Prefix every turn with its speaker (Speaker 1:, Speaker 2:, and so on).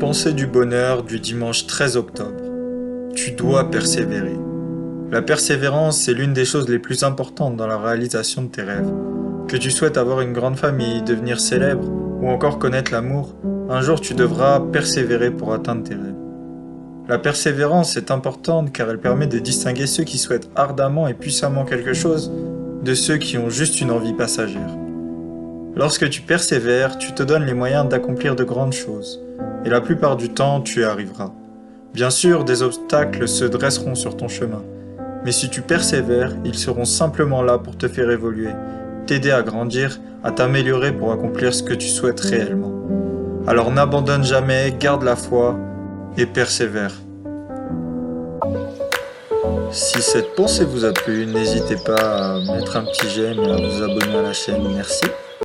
Speaker 1: Pensée du bonheur du dimanche 13 octobre. Tu dois persévérer. La persévérance est l'une des choses les plus importantes dans la réalisation de tes rêves. Que tu souhaites avoir une grande famille, devenir célèbre ou encore connaître l'amour, un jour tu devras persévérer pour atteindre tes rêves. La persévérance est importante car elle permet de distinguer ceux qui souhaitent ardemment et puissamment quelque chose de ceux qui ont juste une envie passagère. Lorsque tu persévères, tu te donnes les moyens d'accomplir de grandes choses, et la plupart du temps, tu y arriveras. Bien sûr, des obstacles se dresseront sur ton chemin, mais si tu persévères, ils seront simplement là pour te faire évoluer, t'aider à grandir, à t'améliorer pour accomplir ce que tu souhaites réellement. Alors n'abandonne jamais, garde la foi et persévère. Si cette pensée vous a plu, n'hésitez pas à mettre un petit j'aime et à vous abonner à la chaîne. Merci.